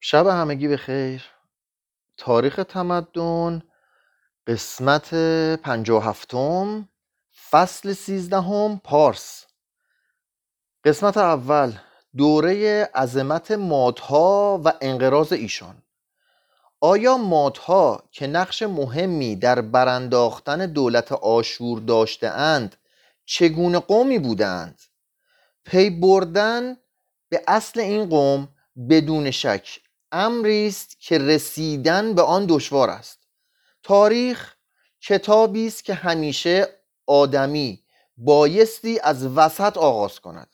شب همگی به خیر. تاریخ تمدن قسمت پنجا و هفتم فصل سیزدهم پارس. قسمت اول دوره عظمت مادها و انقراض ایشان. آیا مادها که نقش مهمی در برانداختن دولت آشور داشته اند چگونه قومی بودند؟ پی بردن به اصل این قوم بدون شک امری است که رسیدن به آن دشوار است. تاریخ کتابی است که همیشه آدمی بایستی از وسط آغاز کند.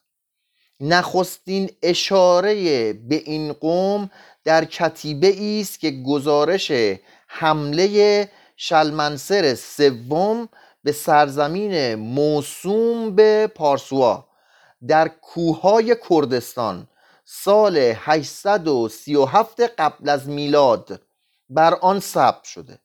نخستین اشاره به این قوم در کتیبه است که گزارش حمله شلمنسر سوم به سرزمین موسوم به پارسوا در کوههای کردستان سال 837 قبل از میلاد بر آن ثبت شده.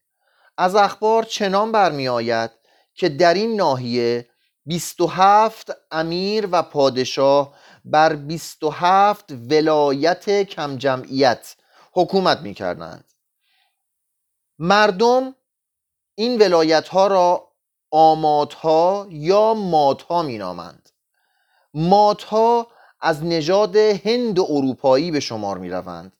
از اخبار چنان برمی آید که در این ناحیه 27 امیر و پادشاه بر 27 ولایت کم جمعیت حکومت می کردند مردم این ولایت ها را آمادها یا مادها می نامند مادها از نژاد هند و اروپایی به شمار می روند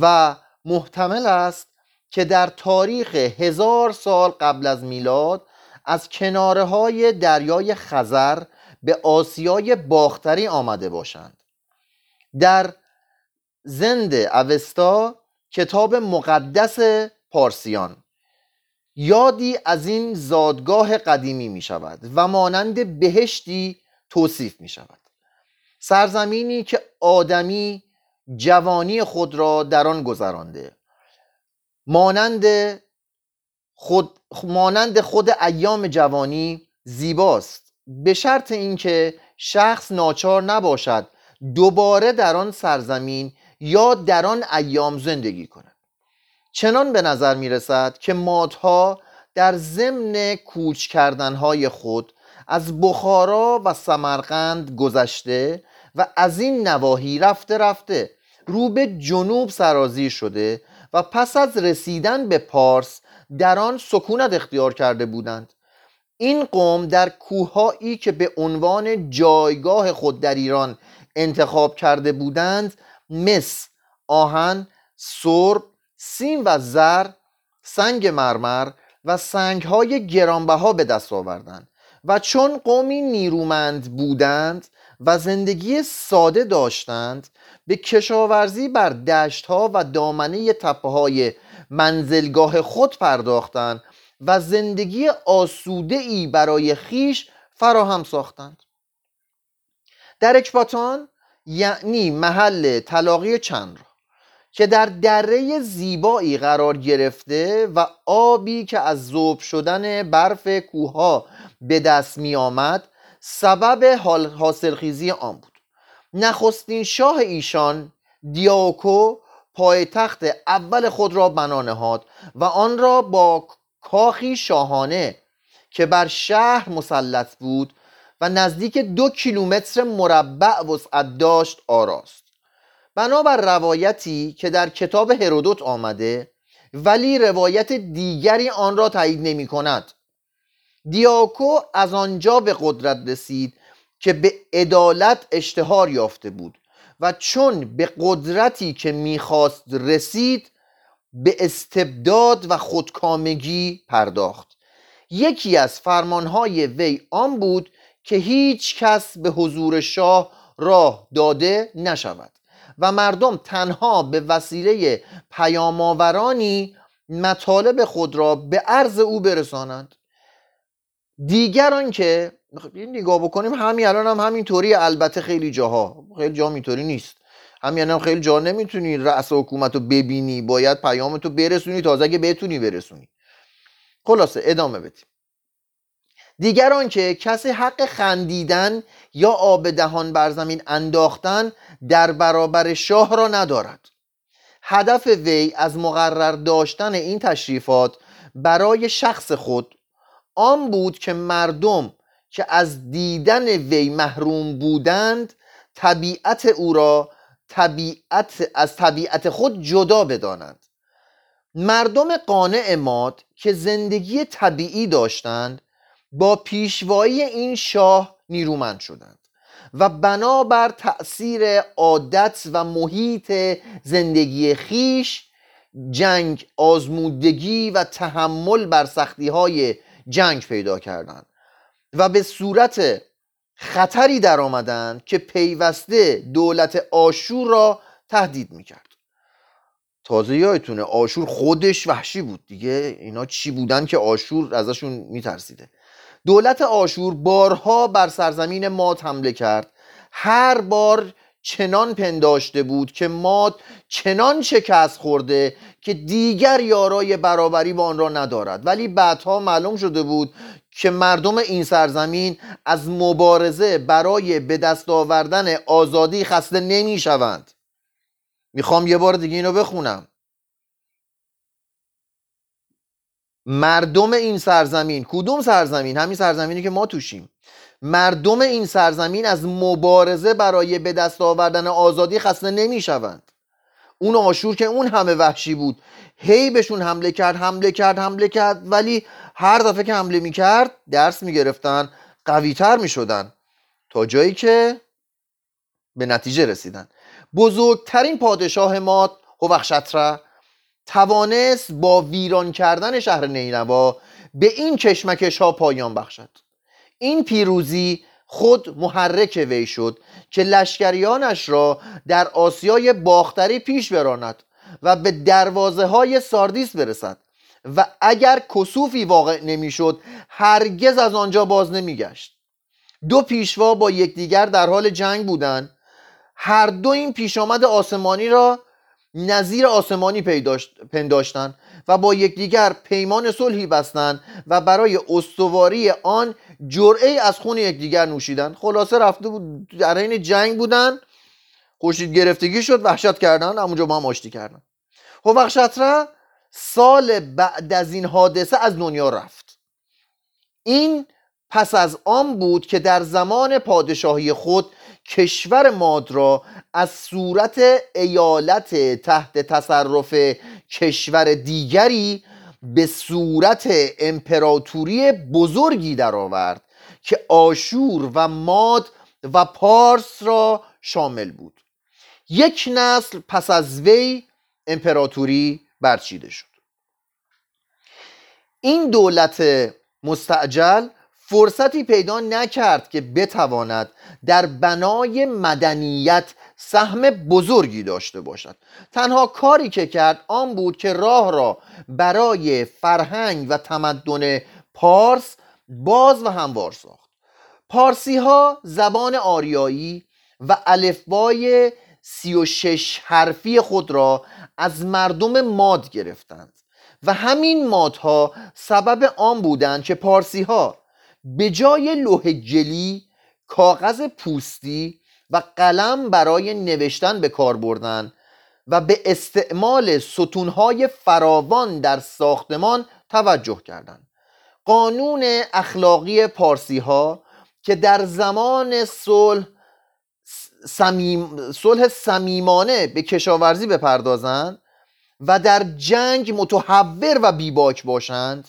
و محتمل است که در تاریخ هزار سال قبل از میلاد از کناره های دریای خزر به آسیای باختری آمده باشند. در زند اوستا کتاب مقدس پارسیان یادی از این زادگاه قدیمی می شود و مانند بهشتی توصیف می شود سرزمینی که آدمی جوانی خود را در آن گذرانده. مانند خود مانند خود ایام جوانی زیباست. به شرط اینکه شخص ناچار نباشد دوباره در آن سرزمین یا در آن ایام زندگی کند. چنان به نظر می رسد که مادها در ضمن کوچ کردنهای خود از بخارا و سمرقند گذشته و از این نواحی رفته رفته رو به جنوب سرازیر شده و پس از رسیدن به پارس در آن سکونت اختیار کرده بودند. این قوم در کوههایی که به عنوان جایگاه خود در ایران انتخاب کرده بودند مس، آهن، سرب، سیم و زر، سنگ مرمر و سنگهای گرانبها به دست آوردند و چون قومی نیرومند بودند و زندگی ساده داشتند به کشاورزی بر دشت ها و دامنه تپه های منزلگاه خود پرداختند و زندگی آسوده ای برای خیش فراهم ساختند. در اکباتان یعنی محل طلاقی چند را که در دره زیبایی قرار گرفته و آبی که از ذوب شدن برف کوها به دست می آمد سبب حاصلخیزی آن بود. نخستین شاه ایشان دیاکو پایتخت اول خود را بنا نهاد و آن را با کاخی شاهانه که بر شهر مسلط بود و نزدیک دو کیلومتر مربع وسعت داشت آراست. بنابر روایتی که در کتاب هرودوت آمده ولی روایت دیگری آن را تایید نمی کند. دیاکو از آنجا به قدرت رسید که به عدالت اشتهار یافته بود و چون به قدرتی که می‌خواست رسید به استبداد و خودکامگی پرداخت. یکی از فرمانهای وی آن بود که هیچ کس به حضور شاه راه داده نشود و مردم تنها به وسیله پیامآورانی مطالب خود را به عرض او برسانند. دیگر که نگاه بکنیم همین الان هم همینطوری البته خیلی جاها خیلی جا اینطوری نیست. همین هم خیلی جا نمی‌تونی رأس حکومت رو ببینی باید پیامتو برسونی تازه اگه بتونی برسونی. خلاصه ادامه بدیم. دیگر که کسی حق خندیدن یا آب دهان بر زمین انداختن در برابر شاه را ندارد. هدف وی از مقرر داشتن این تشریفات برای شخص خود آن بود که مردم که از دیدن وی محروم بودند طبیعت او را طبیعت از طبیعت خود جدا بدانند. مردم قانع ماد که زندگی طبیعی داشتند با پیشوایی این شاه نیرومند شدند و بنابر تأثیر عادت و محیط زندگی خیش جنگ آزمودگی و تحمل بر سختی های جنگ پیدا کردند و به صورت خطری در آمدند که پیوسته دولت آشور را تهدید می‌کرد. تازه یادتونه آشور خودش وحشی بود دیگه اینا چی بودن که آشور ازشون میترسیده. دولت آشور بارها بر سرزمین ماد حمله کرد. هر بار چنان پنداشته بود که ماد چنان شکست خورده که دیگر یارای برابری با آن را ندارد. ولی بعدها معلوم شده بود که مردم این سرزمین از مبارزه برای به دست آوردن آزادی خسته نمی شوند می‌خوام یه بار دیگه اینو بخونم. مردم این سرزمین کدوم سرزمین؟ همین سرزمینی که ما توشیم. مردم این سرزمین از مبارزه برای به دست آوردن آزادی خسته نمی شوند اون آشور که اون همه وحشی بود. هی بهشون حمله کرد حمله کرد حمله کرد ولی هر دفعه که حمله می‌کرد درس می‌گرفتن قویتر می‌شدن. تا جایی که به نتیجه رسیدن. بزرگترین پادشاه ما هوخشتره توانست با ویران کردن شهر نینوا به این کشمکش ها پایان بخشد. این پیروزی خود محرک وی شد که لشکریانش را در آسیای باختری پیش براند و به دروازه های ساردیس برسد و اگر کسوفی واقع نمی‌شد هرگز از آنجا باز نمیگشت. دو پیشوا با یکدیگر در حال جنگ بودند. هر دو این پیش آمد آسمانی را نظیر آسمانی پنداشتند و با یکدیگر پیمان صلحی بستند و برای استواری آن جرعه از خون یکدیگر نوشیدن. خلاصه رفته بود در این جنگ بودن خوشید گرفتگی شد وحشت کردن همونجا با هم آشتی کردن. را سال بعد از این حادثه از دنیا رفت. این پس از آن بود که در زمان پادشاهی خود کشور ماد را از صورت ایالت تحت تصرف کشور دیگری به صورت امپراتوری بزرگی درآورد که آشور و ماد و پارس را شامل بود. یک نسل پس از وی امپراتوری برچیده شد. این دولت مستعجل فرصتی پیدا نکرد که بتواند در بنای مدنیت سهم بزرگی داشته باشد. تنها کاری که کرد آن بود که راه را برای فرهنگ و تمدن پارس باز و هموار ساخت. پارسی ها زبان آریایی و الفبای سی و شش حرفی خود را از مردم ماد گرفتند و همین مادها سبب آن بودند که پارسی ها به جای لوح جلی کاغذ پوستی و قلم برای نوشتن به کار بردن و به استعمال ستونهای فراوان در ساختمان توجه کردند قانون اخلاقی پارسی ها که در زمان صلح سمیم، صلح صمیمانه به کشاورزی بپردازند و در جنگ متحور و بیباک باشند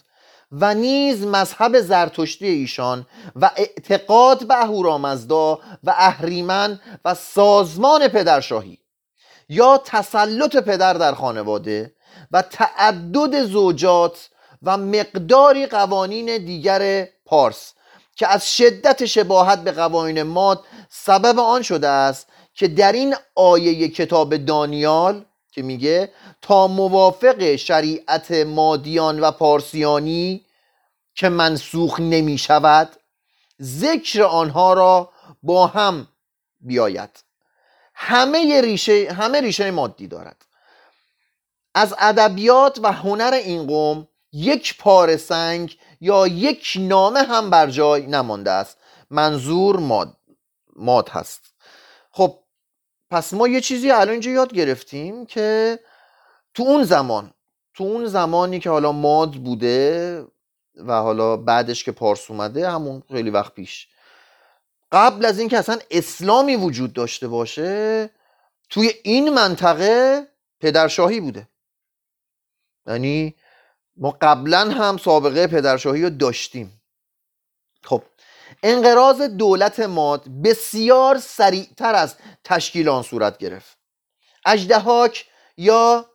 و نیز مذهب زرتشتی ایشان و اعتقاد به اهورامزدا و اهریمن و سازمان پدرشاهی یا تسلط پدر در خانواده و تعدد زوجات و مقداری قوانین دیگر پارس که از شدت شباهت به قوانین ماد سبب آن شده است که در این آیه کتاب دانیال که میگه تا موافق شریعت مادیان و پارسیانی که منسوخ نمی شود ذکر آنها را با هم بیاید. همه ریشه همه ریشه مادی دارد. از ادبیات و هنر این قوم یک پاره سنگ یا یک نامه هم بر جای نمانده است. منظور ماد ماد هست. پس ما یه چیزی الان اینجا یاد گرفتیم که تو اون زمان تو اون زمانی که حالا ماد بوده و حالا بعدش که پارس اومده همون خیلی وقت پیش. قبل از اینکه اصلا اسلامی وجود داشته باشه توی این منطقه پدرشاهی بوده. یعنی ما قبلا هم سابقه پدرشاهی رو داشتیم. خب انقراض دولت ماد بسیار سریعتر از تشکیل آن صورت گرفت. اجدهاک یا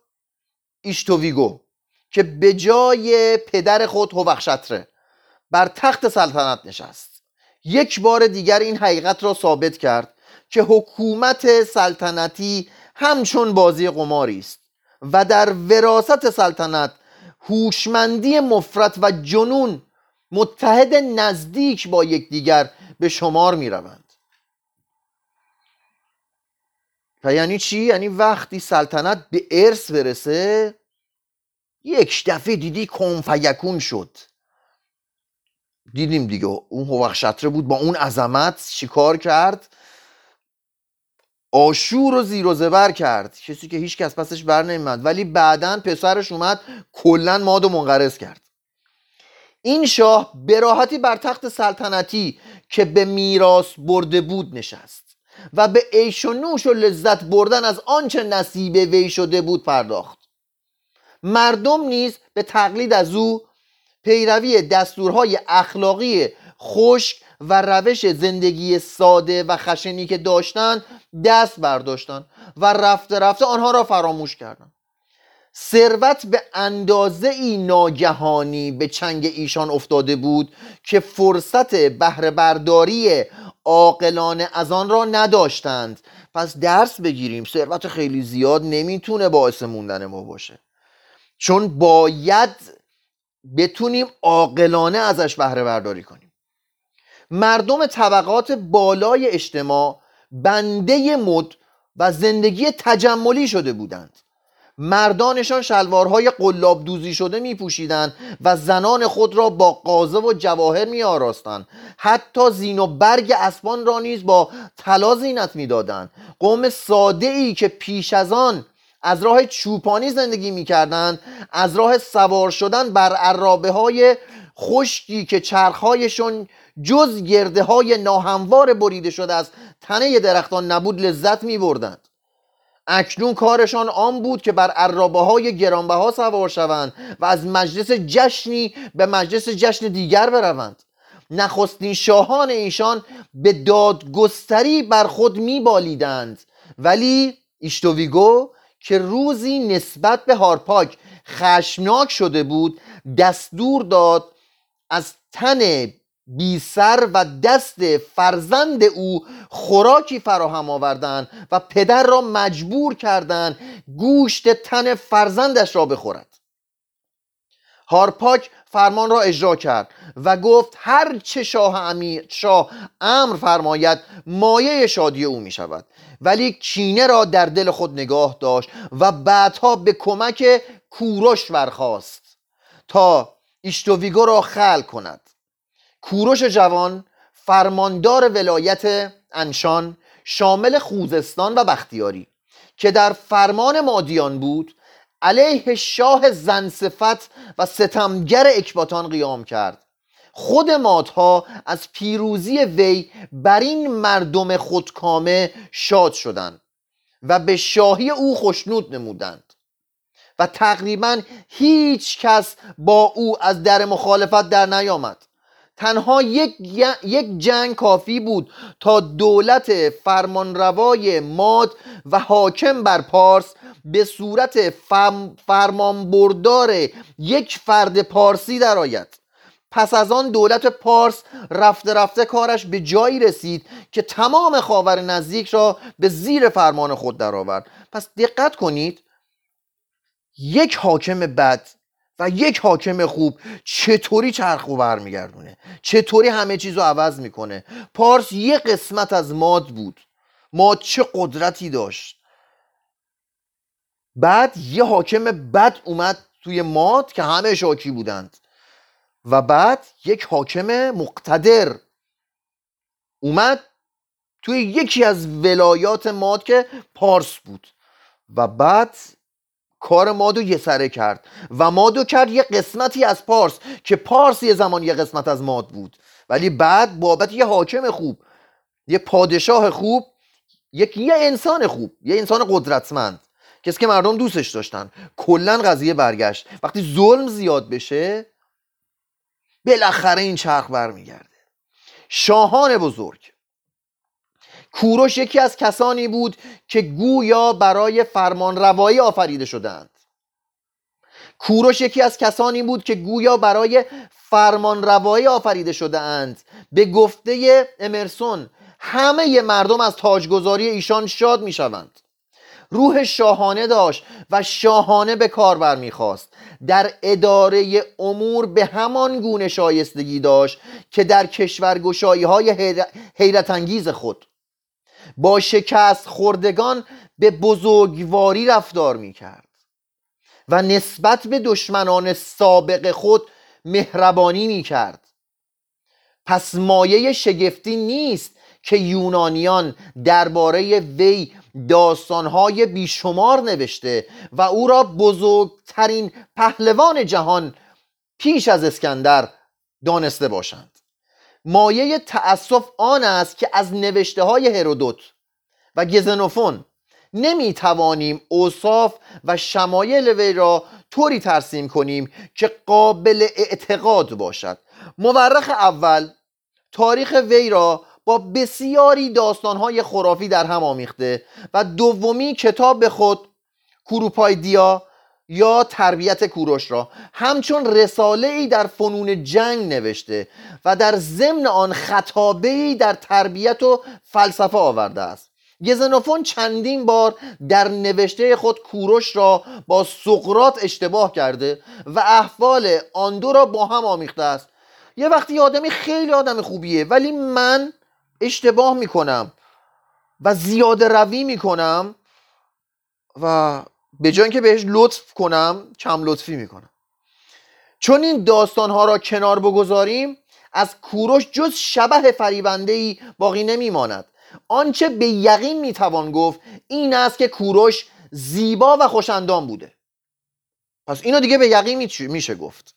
ایشتوویگو که به جای پدر خود هوخشتره بر تخت سلطنت نشست. یک بار دیگر این حقیقت را ثابت کرد که حکومت سلطنتی همچون بازی قماری است و در وراست سلطنت هوشمندی مفرت و جنون متحد نزدیک با یکدیگر به شمار می روند و یعنی چی؟ یعنی وقتی سلطنت به ارث برسه یک دفعه دیدی کنفیکون شد. دیدیم دیگه اون هوخشتره بود با اون عظمت چیکار کرد؟ آشور و زیر و زبر کرد. کسی که هیچ کس پسش بر ولی بعدا پسرش اومد کلا ماد و منقرض کرد. این شاه به راحتی بر تخت سلطنتی که به میراث برده بود نشست و به عیش و نوش و لذت بردن از آنچه نصیب وی شده بود پرداخت. مردم نیز به تقلید از او پیروی دستورهای اخلاقی خشک و روش زندگی ساده و خشنی که داشتند دست برداشتند و رفته رفته آنها را فراموش کردند. ثروت به اندازه ای ناگهانی به چنگ ایشان افتاده بود که فرصت بهره برداری عاقلانه از آن را نداشتند. پس درس بگیریم ثروت خیلی زیاد نمی‌تونه باعث موندن ما باشه. چون باید بتونیم عاقلانه ازش بهره برداری کنیم. مردم طبقات بالای اجتماع بنده مد و زندگی تجملی شده بودند. مردانشان شلوارهای قلاب دوزی شده می پوشیدند و زنان خود را با قازه و جواهر می آراستند حتی زین و برگ اسبان را نیز با طلا زینت می دادند قوم ساده ای که پیش از آن از راه چوپانی زندگی می‌کردند از راه سوار شدن بر عرابه های خشکی که چرخهایشون جز گرده های ناهموار بریده شده از تنه درختان نبود لذت می بردند اکنون کارشان آن بود که بر عرابه های گرانبها سوار شوند و از مجلس جشنی به مجلس جشن دیگر بروند. نخستین شاهان ایشان به دادگستری بر خود میبالیدند. ولی ایشتوویگو که روزی نسبت به هارپاک خشمناک شده بود دستور داد از تن بی سر و دست فرزند او خوراکی فراهم آوردند و پدر را مجبور کردند گوشت تن فرزندش را بخورد. هارپاک فرمان را اجرا کرد و گفت هر چه شاه امیر شاه امر فرماید مایه شادی او می شود ولی کینه را در دل خود نگاه داشت و بعدها به کمک کوروش ورخواست تا ایشتوویگو را خل کند. کوروش جوان فرماندار ولایت انشان شامل خوزستان و بختیاری که در فرمان مادیان بود علیه شاه زنصفت و ستمگر اکباتان قیام کرد. خود مادها از پیروزی وی بر این مردم خودکامه شاد شدند و به شاهی او خشنود نمودند و تقریبا هیچ کس با او از در مخالفت در نیامد. تنها یک, جنگ کافی بود تا دولت فرمانروای ماد و حاکم بر پارس به صورت فرمانبردار یک فرد پارسی درآید. پس از آن دولت پارس رفته رفته کارش به جایی رسید که تمام خاور نزدیک را به زیر فرمان خود درآورد. پس دقت کنید یک حاکم بد و یک حاکم خوب چطوری چرخ و برمیگردونه چطوری همه چیز رو عوض می‌کنه؟ پارس یه قسمت از ماد بود. ماد چه قدرتی داشت. بعد یه حاکم بد اومد توی ماد که همه شاکی بودند. و بعد یک حاکم مقتدر اومد توی یکی از ولایات ماد که پارس بود. و بعد کار مادو یه سره کرد و مادو کرد یه قسمتی از پارس که پارس یه زمان یه قسمت از ماد بود. ولی بعد بابت یه حاکم خوب یه پادشاه خوب یک یه انسان خوب یه انسان قدرتمند. کسی که مردم دوستش داشتن. کلا قضیه برگشت. وقتی ظلم زیاد بشه بالاخره این چرخ برمیگرده. شاهان بزرگ. کوروش یکی از کسانی بود که گویا برای فرمان روایی آفریده شدند. کوروش یکی از کسانی بود که گویا برای فرمان روایی آفریده شده اند به گفته امرسون همه مردم از تاجگذاری ایشان شاد می شوند روح شاهانه داشت و شاهانه به کار برمیخواست در اداره امور به همان گونه شایستگی داشت که در کشورگشایی های حیرت انگیز خود. با شکست خوردگان به بزرگواری رفتار می‌کرد و نسبت به دشمنان سابق خود مهربانی می‌کرد. پس مایه شگفتی نیست که یونانیان درباره وی داستانهای بیشمار نوشته و او را بزرگترین پهلوان جهان پیش از اسکندر دانسته باشند. مایه تأسف آن است که از نوشته های هرودوت و گزنوفون نمی توانیم اوصاف و شمایل وی را طوری ترسیم کنیم که قابل اعتقاد باشد. مورخ اول تاریخ وی را با بسیاری داستانهای خرافی در هم آمیخته و دومی کتاب خود کوروپایدیا یا تربیت کوروش را. همچون رساله ای در فنون جنگ نوشته و در ضمن آن خطابه ای در تربیت و فلسفه آورده است. گزنوفون چندین بار در نوشته خود کوروش را با سقرات اشتباه کرده و احوال آن دو را با هم آمیخته است. یه وقتی آدمی خیلی آدم خوبیه ولی من اشتباه می‌کنم و زیاده روی می‌کنم و به جای اینکه بهش لطف کنم کم لطفی می‌کنم. چون این داستان ها را کنار بگذاریم از کوروش جز شبه فریبنده ای باقی نمیماند. آنچه به یقین می‌توان گفت این است که کوروش زیبا و خوشندان بوده. پس اینو دیگه به یقین میشه گفت.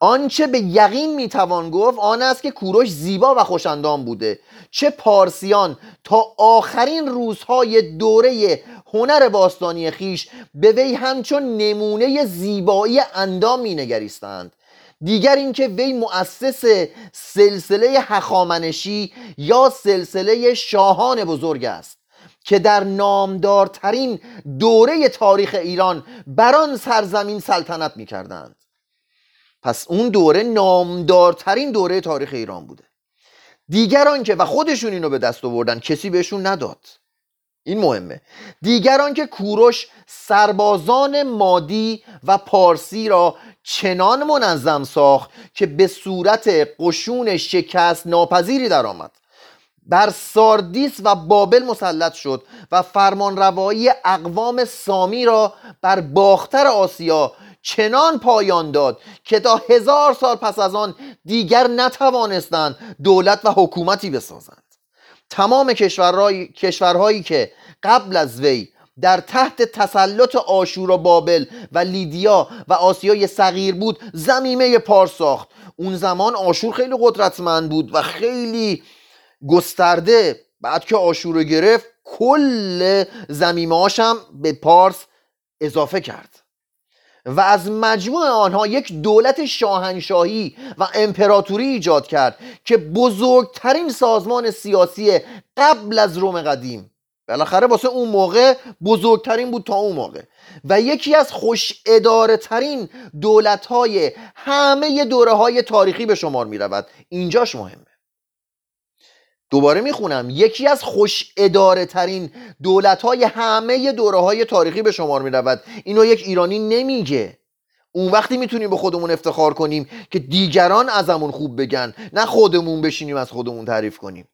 آنچه به یقین می‌توان گفت آن است که کوروش زیبا و خوشندان بوده. چه پارسیان تا آخرین روزهای دوره هنر باستانی خیش به وی همچون نمونه زیبایی اندام مینگریستند. دیگر اینکه وی مؤسس سلسله هخامنشی یا سلسله شاهان بزرگ است که در نامدارترین دوره تاریخ ایران بر آن سرزمین سلطنت می‌کردند. پس اون دوره نامدارترین دوره تاریخ ایران بوده. دیگران که و خودشون اینو به دست آوردن کسی بهشون نداد. این مهمه. دیگران که کوروش سربازان مادی و پارسی را چنان منظم ساخت که به صورت قشون شکست ناپذیری درآمد. بر ساردیس و بابل مسلط شد و فرمانروایی اقوام سامی را بر باختر آسیا چنان پایان داد که تا هزار سال پس از آن دیگر نتوانستند دولت و حکومتی بسازند. تمام کشورهایی, کشورهایی که قبل از وی در تحت تسلط آشور و بابل و لیدیا و آسیای صغیر بود زمیمه پارس ساخت. اون زمان آشور خیلی قدرتمند بود و خیلی گسترده. بعد که آشور رو گرفت کل زمیمه هم به پارس اضافه کرد. و از مجموع آنها یک دولت شاهنشاهی و امپراتوری ایجاد کرد که بزرگترین سازمان سیاسی قبل از روم قدیم. بالاخره واسه اون موقع بزرگترین بود تا اون موقع. و یکی از خوش اداره ترین دولت های همه دوره های تاریخی به شمار می رود اینجاش مهمه. دوباره می‌خونم. یکی از خوش اداره ترین دولت های همه دوره های تاریخی به شمار می رود اینو یک ایرانی نمیگه. اون وقتی می‌تونیم به خودمون افتخار کنیم که دیگران ازمون خوب بگن نه خودمون بشینیم از خودمون تعریف کنیم.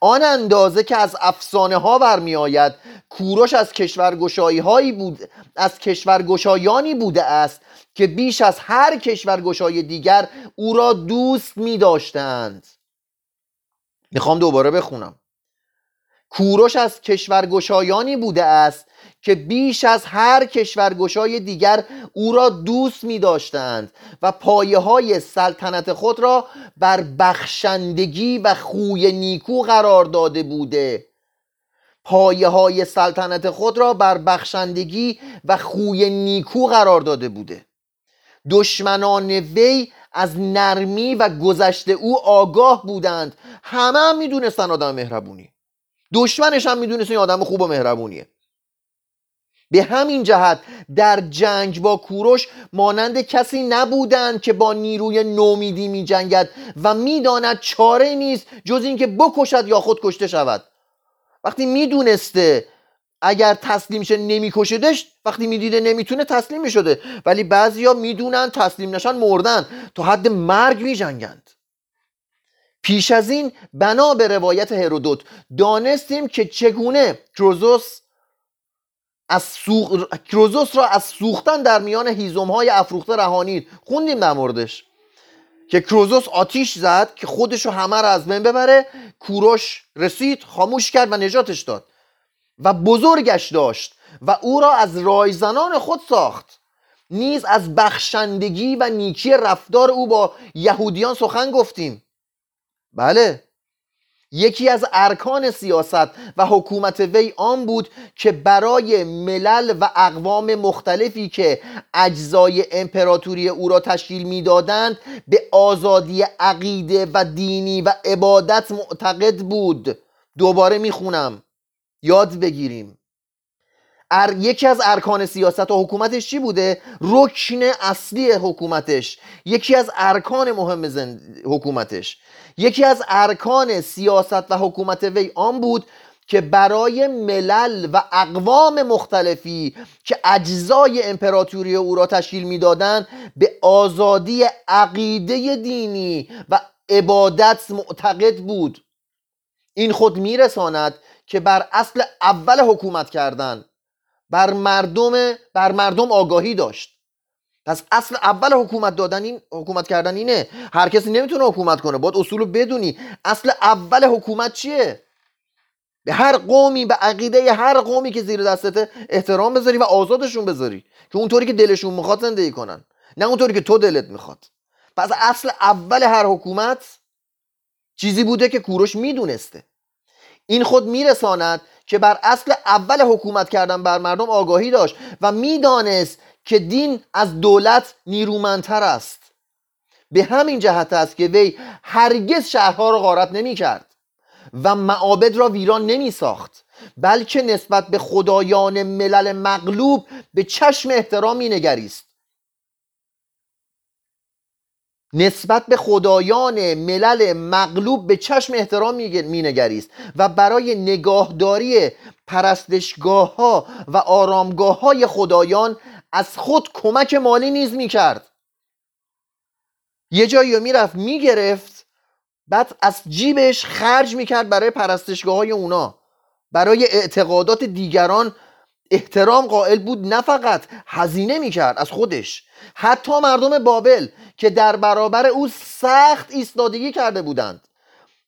آن اندازه که از افسانه ها برمی آید کوروش از کشورگشایی هایی بود از کشورگشایانی بوده است که بیش از هر کشورگشای دیگر او را دوست می داشتند می‌خوام دوباره بخونم. کوروش از کشورگشایانی بوده است که بیش از هر کشورگشای دیگر او را دوست می داشتند و پایه های سلطنت خود را بر بخشندگی و خوی نیکو قرار داده بوده. پایه های سلطنت خود را بر بخشندگی و خوی نیکو قرار داده بوده. دشمنان وی از نرمی و گذشته او آگاه بودند. همه هم می‌دونستن آدم مهربونی. دشمنش هم می‌دونست این آدم خوب و مهربونیه. به همین جهت در جنگ با کوروش مانند کسی نبودند که با نیروی نومیدی می جنگد و می‌داند چاره نیست جز اینکه بکشد یا خود کشته شود. وقتی می‌دونسته اگر تسلیم شه نمیکشدش وقتی می‌دیده نمی‌تونه تسلیم می‌شده. ولی بعضیا می‌دونن تسلیم نشن مردن. تا حد مرگ میجنگند. پیش از این بنا به روایت هرودوت دانستیم که چگونه کروزوس از سوخ... کروزوس را از سوختن در میان هیزم های افروخته رهانید. خوندیم در موردش. که کروزوس آتیش زد که خودش رو همه را از بین ببره. کوروش رسید خاموش کرد و نجاتش داد. و بزرگش داشت و او را از رایزنان خود ساخت. نیز از بخشندگی و نیکی رفتار او با یهودیان سخن گفتیم. بله. یکی از ارکان سیاست و حکومت وی آن بود که برای ملل و اقوام مختلفی که اجزای امپراتوری او را تشکیل می‌دادند به آزادی عقیده و دینی و عبادت معتقد بود. دوباره می‌خونم. یاد بگیریم. ار... یکی از ارکان سیاست و حکومتش چی بوده؟ رکن اصلی حکومتش. یکی از ارکان مهم زند... حکومتش. یکی از ارکان سیاست و حکومت وی آن بود که برای ملل و اقوام مختلفی که اجزای امپراتوری او را تشکیل می‌دادند به آزادی عقیده دینی و عبادت معتقد بود. این خود میرساند که بر اصل اول حکومت کردن بر مردم بر مردم آگاهی داشت. پس اصل اول حکومت دادن این حکومت کردن اینه هر کسی نمی‌تونه حکومت کنه. باید اصول بدونی. اصل اول حکومت چیه؟ به هر قومی به عقیده هر قومی که زیر دستته احترام بذاری و آزادشون بذاری. که اونطوری که دلشون می‌خواد زندگی کنن. نه اونطوری که تو دلت می‌خواد. پس اصل اول هر حکومت چیزی بوده که کوروش می‌دونسته. این خود میرساند که بر اصل اول حکومت کردن بر مردم آگاهی داشت و می‌دانست که دین از دولت نیرومندتر است. به همین جهت است که وی هرگز شهرها را غارت نمی کرد و معابد را ویران نمی ساخت بلکه نسبت به خدایان ملل مغلوب به چشم احترامی نگریست. نسبت به خدایان ملل مغلوب به چشم احترام مینگریست و برای نگاهداری پرستشگاه ها و آرامگاه های خدایان از خود کمک مالی نیز می‌کرد. یه جایی رو می‌رفت می‌گرفت بعد از جیبش خرج می‌کرد برای پرستشگاه های اونا. برای اعتقادات دیگران احترام قائل بود نه فقط هزینه می‌کرد از خودش. حتی مردم بابل که در برابر او سخت ایستادگی کرده بودند.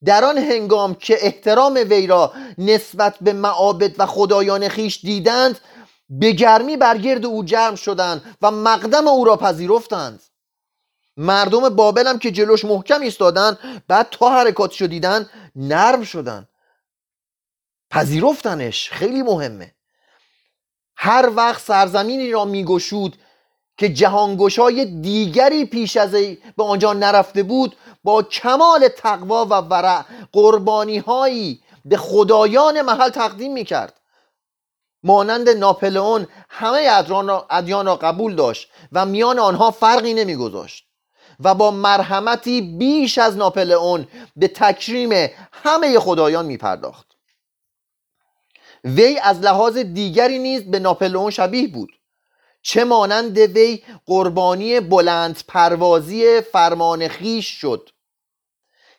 در آن هنگام که احترام وی را نسبت به معابد و خدایان خیش دیدند به گرمی برگرد او جمع شدند و مقدم او را پذیرفتند. مردم بابل هم که جلوش محکم ایستادن بعد تا حرکاتشو دیدن نرم شدن پذیرفتنش خیلی مهمه. هر وقت سرزمینی را میگشود که جهانگشای دیگری پیش از ای به آنجا نرفته بود با کمال تقوا و ورع قربانی هایی به خدایان محل تقدیم می‌کرد. مانند ناپلئون همه ادیان را قبول داشت و میان آنها فرقی نمیگذاشت و با مرحمتی بیش از ناپلئون به تکریم همه خدایان میپرداخت. وی از لحاظ دیگری نیز به ناپلئون شبیه بود. چه مانند وی قربانی بلند پروازی فرمان خیش شد.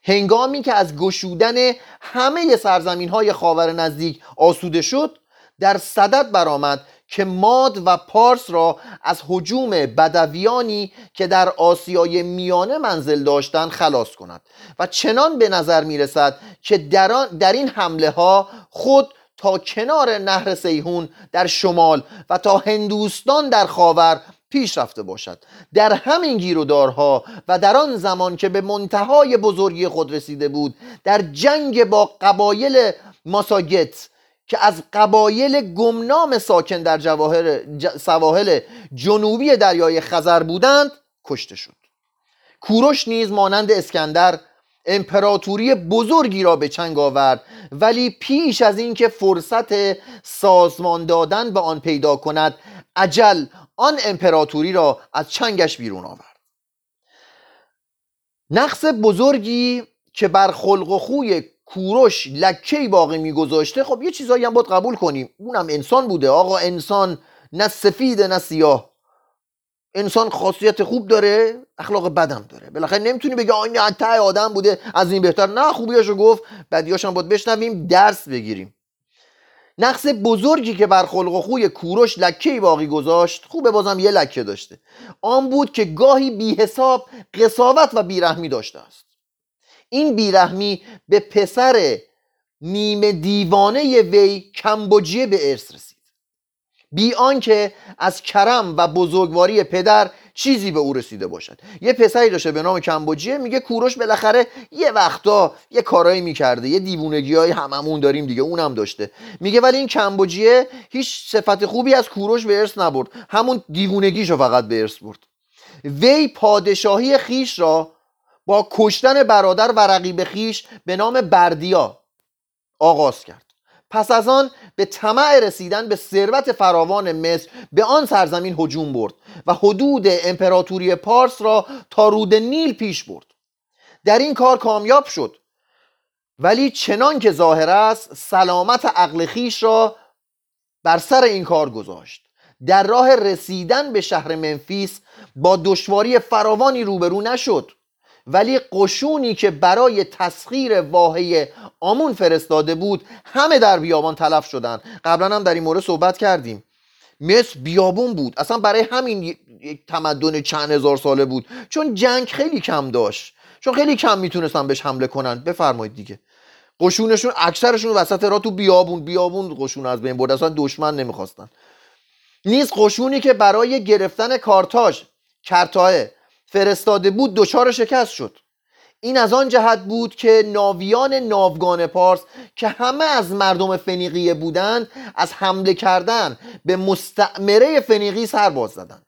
هنگامی که از گشودن همه سرزمین های خاور نزدیک آسوده شد در صدد برآمد که ماد و پارس را از حجوم بدویانی که در آسیای میانه منزل داشتند خلاص کند و چنان به نظر می رسد که در, در این حمله ها خود تا کنار نهر سیهون در شمال و تا هندوستان در خاور پیش رفته باشد. در همین گیرودارها و در آن زمان که به منتهای بزرگی خود رسیده بود در جنگ با قبایل ماساگت که از قبایل گمنام ساکن در جواهر سواحل جنوبی دریای خزر بودند کشته شد. کوروش نیز مانند اسکندر امپراتوری بزرگی را به چنگ آورد ولی پیش از اینکه فرصت سازمان دادن به آن پیدا کند عجل آن امپراتوری را از چنگش بیرون آورد. نقص بزرگی که بر خلق و خوی کوروش لکه باقی میگذاشته خب یه چیزایی هم باید قبول کنیم. اونم انسان بوده. آقا انسان نه سفید نه سیاه. انسان خاصیت خوب داره اخلاق بدم داره. بالاخره نمی‌تونی بگی این ته آدم بوده از این بهتر. نه خوبیاشو گفت بدیاش هم باید بشنویم درس بگیریم. نقص بزرگی که بر خلق و خوی کوروش لکه باقی گذاشت خوبه بازم یه لکه داشته. آن بود که گاهی بی حساب قصاوت و بیرحمی داشته است. این بیرحمی به پسر نیمه دیوانه وی کمبوجیه به ارث رسید. بی آنکه از کرم و بزرگواری پدر چیزی به او رسیده باشد. یه پسری داشته به نام کمبوجیه میگه کوروش بالاخره یه وقتا یه کارایی می‌کرده یه دیوونگی های هممون داریم دیگه اونم داشته. میگه ولی این کمبوجیه هیچ صفت خوبی از کوروش به ارث نبرد همون دیوونگیشو فقط به ارث برد. وی پادشاهی خیش را با کشتن برادر و رقیب خیش به نام بردیا آغاز کرد. پس از آن به طمع رسیدن به ثروت فراوان مصر به آن سرزمین هجوم برد و حدود امپراتوری پارس را تا رود نیل پیش برد. در این کار کامیاب شد. ولی چنان که ظاهر است سلامت عقل خیش را بر سر این کار گذاشت. در راه رسیدن به شهر منفیس با دشواری فراوانی روبرو نشد. ولی قشونی که برای تسخیر واهی آمون فرستاده بود همه در بیابان تلف شدن. قبلا هم در این مورد صحبت کردیم. مصر بیابون بود. اصلا برای همین یک تمدن چند هزار ساله بود. چون جنگ خیلی کم داشت. چون خیلی کم می‌تونستن بهش حمله کنن. بفرمایید دیگه. قشونشون اکثرشون وسط را تو بیابون. بیابون قشون از بین برد. اصلا دشمن نمی‌خواستن. نیز قشونی که برای گرفتن کارتاژ کرتاه فرستاده بود دچار شکست شد. این از آن جهت بود که ناویان ناوگان پارس که همه از مردم فنیقیه بودند از حمله کردن به مستعمره فنیقی سر باز زدند.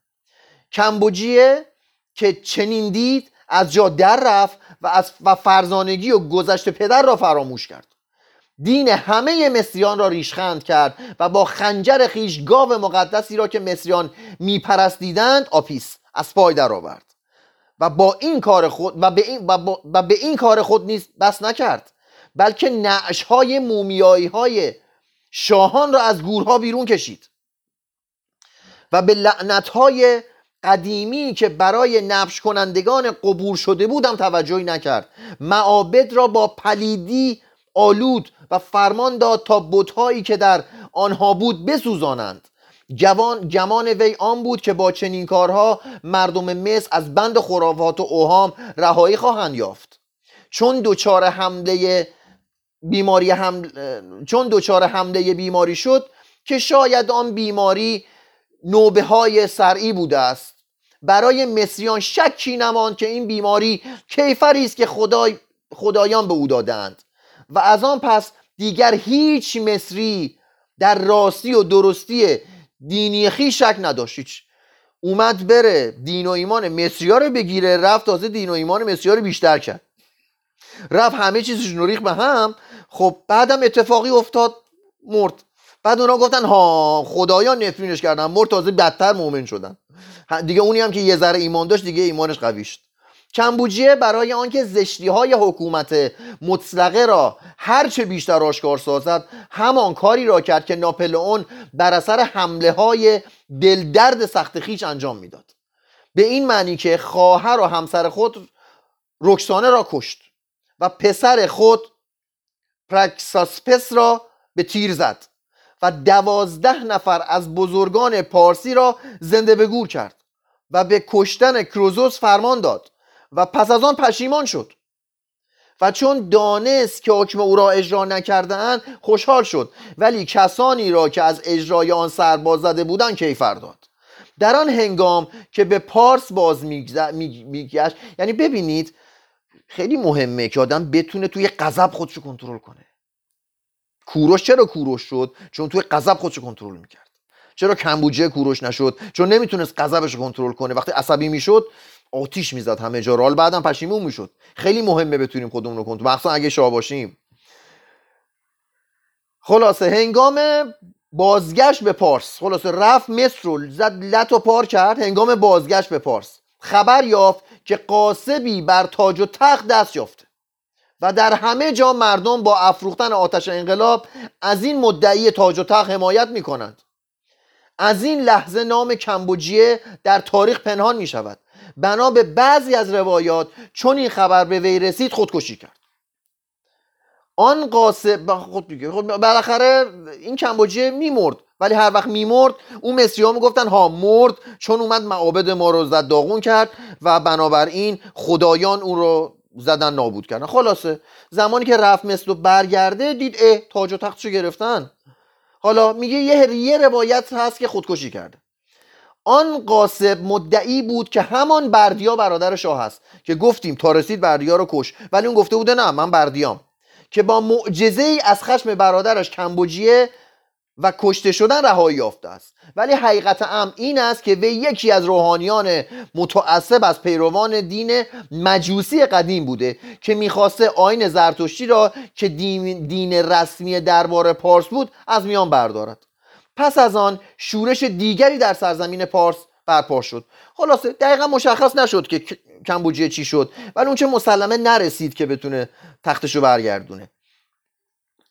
کمبوجیه که چنین دید از جا در رفت و از و فرزانگی و گذشت پدر را فراموش کرد. دین همه مصریان را ریشخند کرد و با خنجر خیش گاو مقدسی را که مصریان میپرستیدند آپیس از پای درآورد. و با این کار خود و به این, و, به این کار خود نیست بس نکرد. بلکه نعش های مومیایی های شاهان را از گورها بیرون کشید. و به لعنت های قدیمی که برای نبش کنندگان قبور شده بودم توجهی نکرد. معابد را با پلیدی آلود و فرمان داد تا بتهایی که در آنها بود بسوزانند. جوان گمان وی آن بود که با چنین کارها مردم مصر از بند خرافات و اوهام رهایی خواهند یافت. چون دچار حمله بیماری حمل... چون دچار حمله بیماری شد که شاید آن بیماری نوبه های سرعی بوده است. برای مصریان شکی نماند که این بیماری کیفری است که خدای... خدایان به او دادند و از آن پس دیگر هیچ مصری در راستی و درستی دینی خی شک نداشت هیچ. اومد بره دین و ایمان مصریا رو بگیره رفت تازه دین و ایمان مصریا رو بیشتر کرد. رفت همه چیزش نریخ به هم. خب بعدم اتفاقی افتاد مرد. بعد اونا گفتن ها خدایان نفرینش کردن. مرد تازه بدتر مؤمن شدن. دیگه اونی هم که یه ذره ایمان داشت دیگه ایمانش قوی شد. کمبوجیه برای آنکه زشتی های حکومت مطلقه را هرچه بیشتر آشکار سازد همان کاری را کرد که ناپلئون بر اثر حمله های دلدرد سخت خیش انجام می‌داد. به این معنی که خواهر و همسر خود رکسانه را کشت و پسر خود پرکساسپس را به تیر زد و دوازده نفر از بزرگان پارسی را زنده به گور کرد و به کشتن کروزوس فرمان داد. و پس از آن پشیمان شد. و چون دانست که حکم او را اجرا نکردهاند خوشحال شد. ولی کسانی را که از اجرای آن سرباز زده بودند کیفر داد. در آن هنگام که به پارس باز میگشت یعنی ببینید خیلی مهمه که آدم بتونه توی غضب خودشو کنترل کنه. کوروش چرا کوروش شد؟ چون توی غضب خودشو کنترل می‌کرد. چرا کمبوجه کوروش نشد؟ چون نمی‌تونست غضبش کنترل کنه. وقتی عصبی می‌شد آتیش می‌زد همه جا. رال بعدم پشیمون می‌شد. خیلی مهمه بتونیم خودمون رو کنترل مخصوصا اگه شاه باشیم. خلاصه هنگام بازگشت به پارس. خلاصه رفت مصر رو زد لط و پار کرد. هنگام بازگشت به پارس. خبر یافت که قاسبی بر تاج و تخت دست یافته. و در همه جا مردم با افروختن آتش انقلاب از این مدعی تاج و تخت حمایت می کنند از این لحظه نام کمبوجیه در تاریخ پنهان می شود بنا به بعضی از روایات چون این خبر به وی رسید خودکشی کرد. آن قاسب خود دیگه خود بالاخره این کمبوجیه میمرد ولی هر وقت میمرد اون مصری ها می‌گفتن ها مرد. چون اومد معابد ما رو زد داغون کرد و بنابراین خدایان اون رو زدن نابود کردن. خلاصه زمانی که رفت مثل و برگرده دید اه تاج و تختشو گرفتن؟ حالا میگه یه یه روایت هست که خودکشی کرده. آن قاسب مدعی بود که همان بردیا برادر شاه هست که گفتیم تا رسید بردیا رو کش. ولی اون گفته بوده نه من بردیام. که با معجزه ای از خشم برادرش کمبوجیه و کشته شدن رهایی یافته است. ولی حقیقت ام این است که وی یکی از روحانیان متعصب از پیروان دین مجوسی قدیم بوده که می‌خواسته آین زرتشتی را که دین, دین رسمی دربار پارس بود از میان بردارد. پس از آن شورش دیگری در سرزمین پارس برپا شد. خلاصه دقیقا مشخص نشد که کمبوجیه چی شد ولی اون چه مسلمه نرسید که بتونه تختشو برگردونه.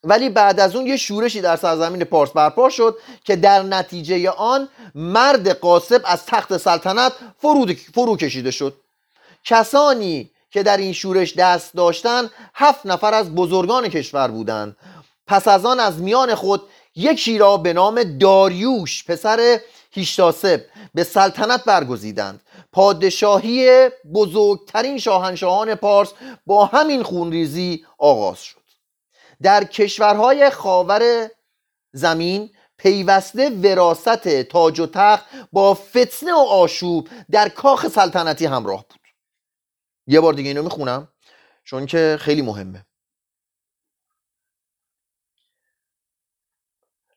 ولی بعد از اون یه شورشی در سرزمین پارس برپا شد که در نتیجه آن مرد قاسب از تخت سلطنت فرو کشیده شد. کسانی که در این شورش دست داشتند هفت نفر از بزرگان کشور بودند. پس از آن از میان خود یکی را به نام داریوش پسر هیشتاسب به سلطنت برگزیدند. پادشاهی بزرگترین شاهنشاهان پارس با همین خونریزی آغاز شد. در کشورهای خاور زمین پیوسته وراست تاج و تخت با فتنه و آشوب در کاخ سلطنتی همراه بود. یه بار دیگه اینو می‌خونم چون که خیلی مهمه.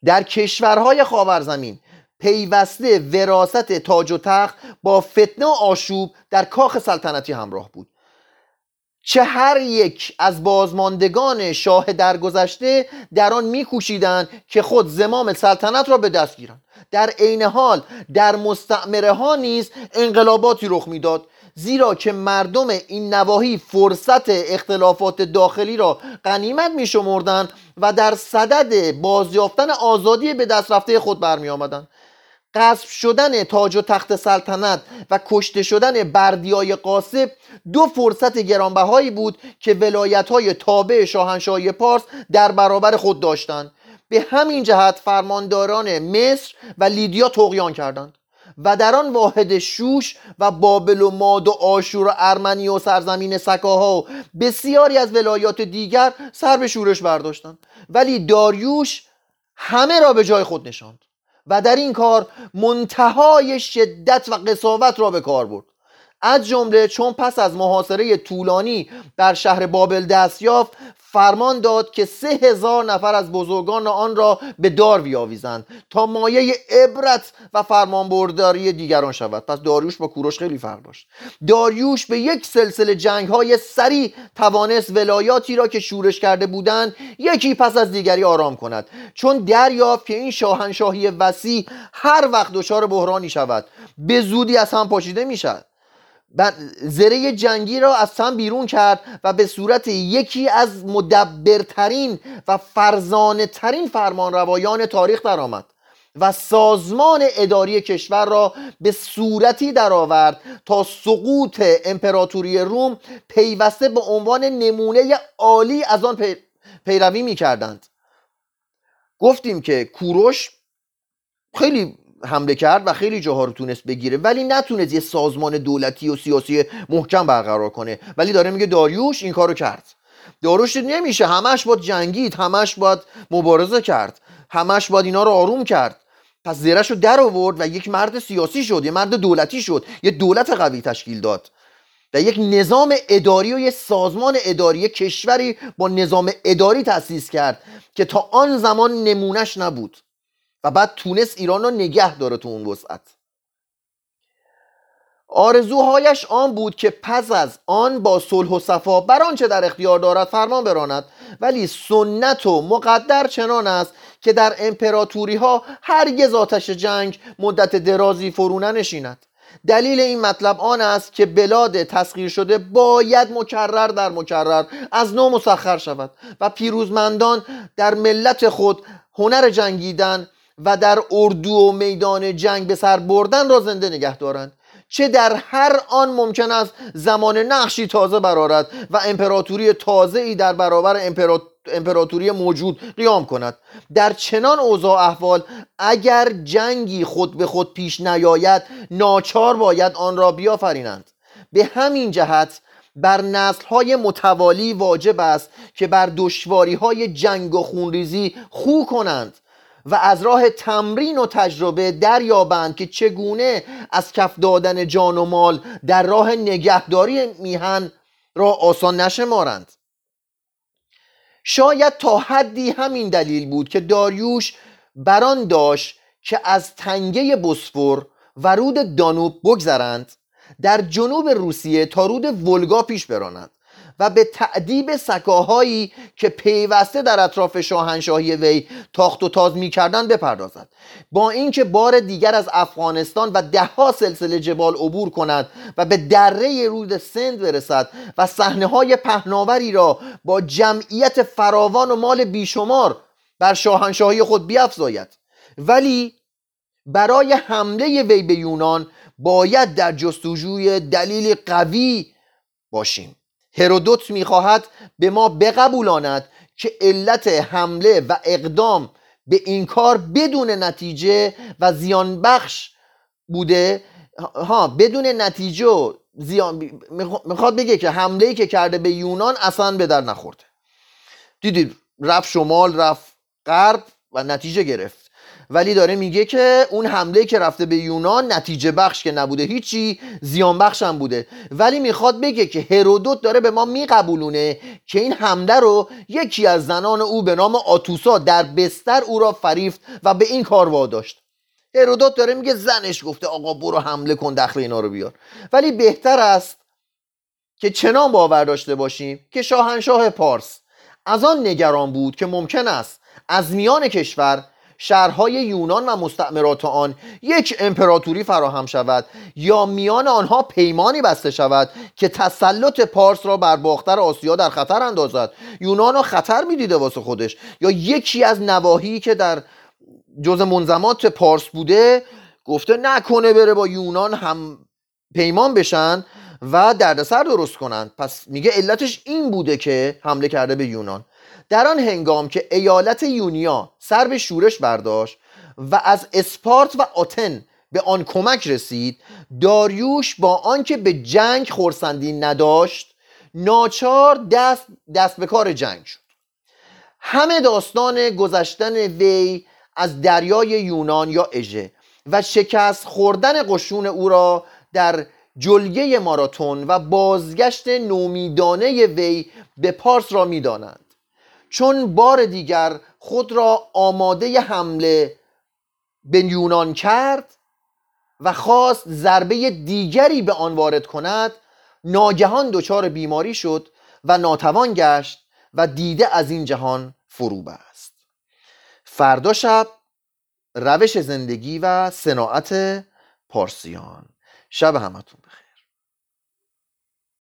در کشورهای خاورزمین پیوسته وراست تاج و تخت با فتنه و آشوب در کاخ سلطنتی همراه بود. چه هر یک از بازماندگان شاه درگذشته در آن میکوشیدند که خود زمام سلطنت را به دست گیرند. در عین حال در مستعمره ها نیز انقلاباتی رخ می‌داد. زیرا که مردم این نواحی فرصت اختلافات داخلی را غنیمت می و در صدد بازیافتن آزادی به دست رفته خود برمی آمدن. قصف شدن تاج و تخت سلطنت و کشته شدن بردیای قاسب دو فرصت گرانبهایی بود که ولایت های تابع شاهنشاهی پارس در برابر خود داشتند به همین جهت فرمانداران مصر و لیدیا تقیان کردند و در آن واحد شوش و بابل و ماد و آشور و ارمنی و سرزمین سکاها و بسیاری از ولایات دیگر سر به شورش برداشتند. ولی داریوش همه را به جای خود نشاند و در این کار منتهای شدت و قصاوت را به کار برد. از جمله چون پس از محاصره طولانی در شهر بابل دست یافت فرمان داد که سه هزار نفر از بزرگان آن را به دار بیاویزند تا مایه عبرت و فرمانبرداری دیگران شود. پس داریوش با کوروش خیلی فرق داشت. داریوش به یک سلسله جنگ های سریع توانست ولایاتی را که شورش کرده بودند یکی پس از دیگری آرام کند. چون دریافت که این شاهنشاهی وسیع هر وقت دچار بحرانی شود به زودی از هم پاشیده می شود زره جنگی را از تن بیرون کرد و به صورت یکی از مدبرترین و فرزانه ترین فرمان روایان تاریخ درآمد و سازمان اداری کشور را به صورتی درآورد تا سقوط امپراتوری روم پیوسته به عنوان نمونه عالی از آن پیروی می کردند گفتیم که کوروش خیلی حمله کرد و خیلی جاها رو تونست بگیره ولی نتونست یه سازمان دولتی و سیاسی محکم برقرار کنه. ولی داره میگه داریوش این کارو کرد. داریوش نمیشه همش باید جنگید همش باید مبارزه کرد همش باید اینا رو آروم کرد. پس زیرش رو در آورد و یک مرد سیاسی شد یه مرد دولتی شد یه دولت قوی تشکیل داد. و یک نظام اداری و یک سازمان اداری کشوری با نظام اداری تأسیس کرد که تا آن زمان نمونش نبود. و بعد تونست ایران رو نگه داره تو اون وسعت. آرزوهایش آن بود که پس از آن با صلح و صفا بر آنچه در اختیار دارد فرمان براند ولی سنت و مقدر چنان است که در امپراتوری ها هرگز آتش جنگ مدت درازی فرو ننشیند. دلیل این مطلب آن است که بلاد تسخیر شده باید مکرر در مکرر از نو مسخر شود و پیروزمندان در ملت خود هنر جنگیدن و در اردو و میدان جنگ به سر بردن را زنده نگه دارند. چه در هر آن ممکن است زمان نقشی تازه برارد و امپراتوری تازه ای در برابر امپراتوری موجود قیام کند. در چنان اوضاع احوال اگر جنگی خود به خود پیش نیاید ناچار باید آن را بیافرینند. به همین جهت بر نسل های متوالی واجب است که بر دشواری های جنگ و خونریزی خو کنند. و از راه تمرین و تجربه دریابند که چگونه از کف دادن جان و مال در راه نگهداری میهن را آسان نشمارند. شاید تا حدی همین دلیل بود که داریوش بران داشت که از تنگه بسفور و رود دانوب بگذرند در جنوب روسیه تا رود ولگا پیش برانند. و به تعدیب سکاهایی که پیوسته در اطراف شاهنشاهی وی تاخت و تاز می‌کردند بپردازد. با اینکه بار دیگر از افغانستان و دهها سلسله جبال عبور کند و به دره رود سند برسد و صحنه های پهناوری را با جمعیت فراوان و مال بیشمار بر شاهنشاهی خود بیافزاید. ولی برای حمله وی به یونان باید در جستجوی دلیل قوی باشیم. هرودوت می‌خواهد به ما بقبولاند که علت حمله و اقدام به این کار بدون نتیجه و زیان بخش بوده. ها بدون نتیجه زیان می‌خواد بگه که حمله که کرده به یونان اصلا به در نخورده. دیدید رفت شمال رفت غرب و نتیجه گرفت. ولی داره میگه که اون حمله که رفته به یونان نتیجه بخش که نبوده هیچی زیان بخش هم بوده. ولی می‌خواد بگه که هرودوت داره به ما میقبولونه که این حمله رو یکی از زنان او به نام آتوسا در بستر او را فریفت و به این کار واداشت. هرودوت داره میگه زنش گفته آقا برو حمله کن دخل اینا رو بیار. ولی بهتر است که چنان باور داشته باشیم که شاهنشاه پارس از آن نگران بود که ممکن است از میان کشور شهرهای یونان و مستعمرات آن یک امپراتوری فراهم شود یا میان آنها پیمانی بسته شود که تسلط پارس را بر باختر آسیا در خطر اندازد؟ یونان را خطر می‌دیده واسه خودش. یا یکی از نواحی که در جز منظمات پارس بوده گفته نکنه بره با یونان هم پیمان بشن و دردسر درست کنند پس میگه علتش این بوده که حمله کرده به یونان. در آن هنگام که ایالت یونیا سر به شورش برداشت و از اسپارت و آتن به آن کمک رسید داریوش با آنکه به جنگ خورسندی نداشت ناچار دست, دست به کار جنگ شد. همه داستان گذشتن وی از دریای یونان یا اژه و شکست خوردن قشون او را در جلگه ماراتون و بازگشت نومیدانه وی به پارس را می‌دانند. چون بار دیگر خود را آماده حمله به یونان کرد و خواست ضربه دیگری به آن وارد کند ناگهان دچار بیماری شد و ناتوان گشت و دیده از این جهان فرو بست. فردا شب روش زندگی و صناعت پارسیان. شب همتون.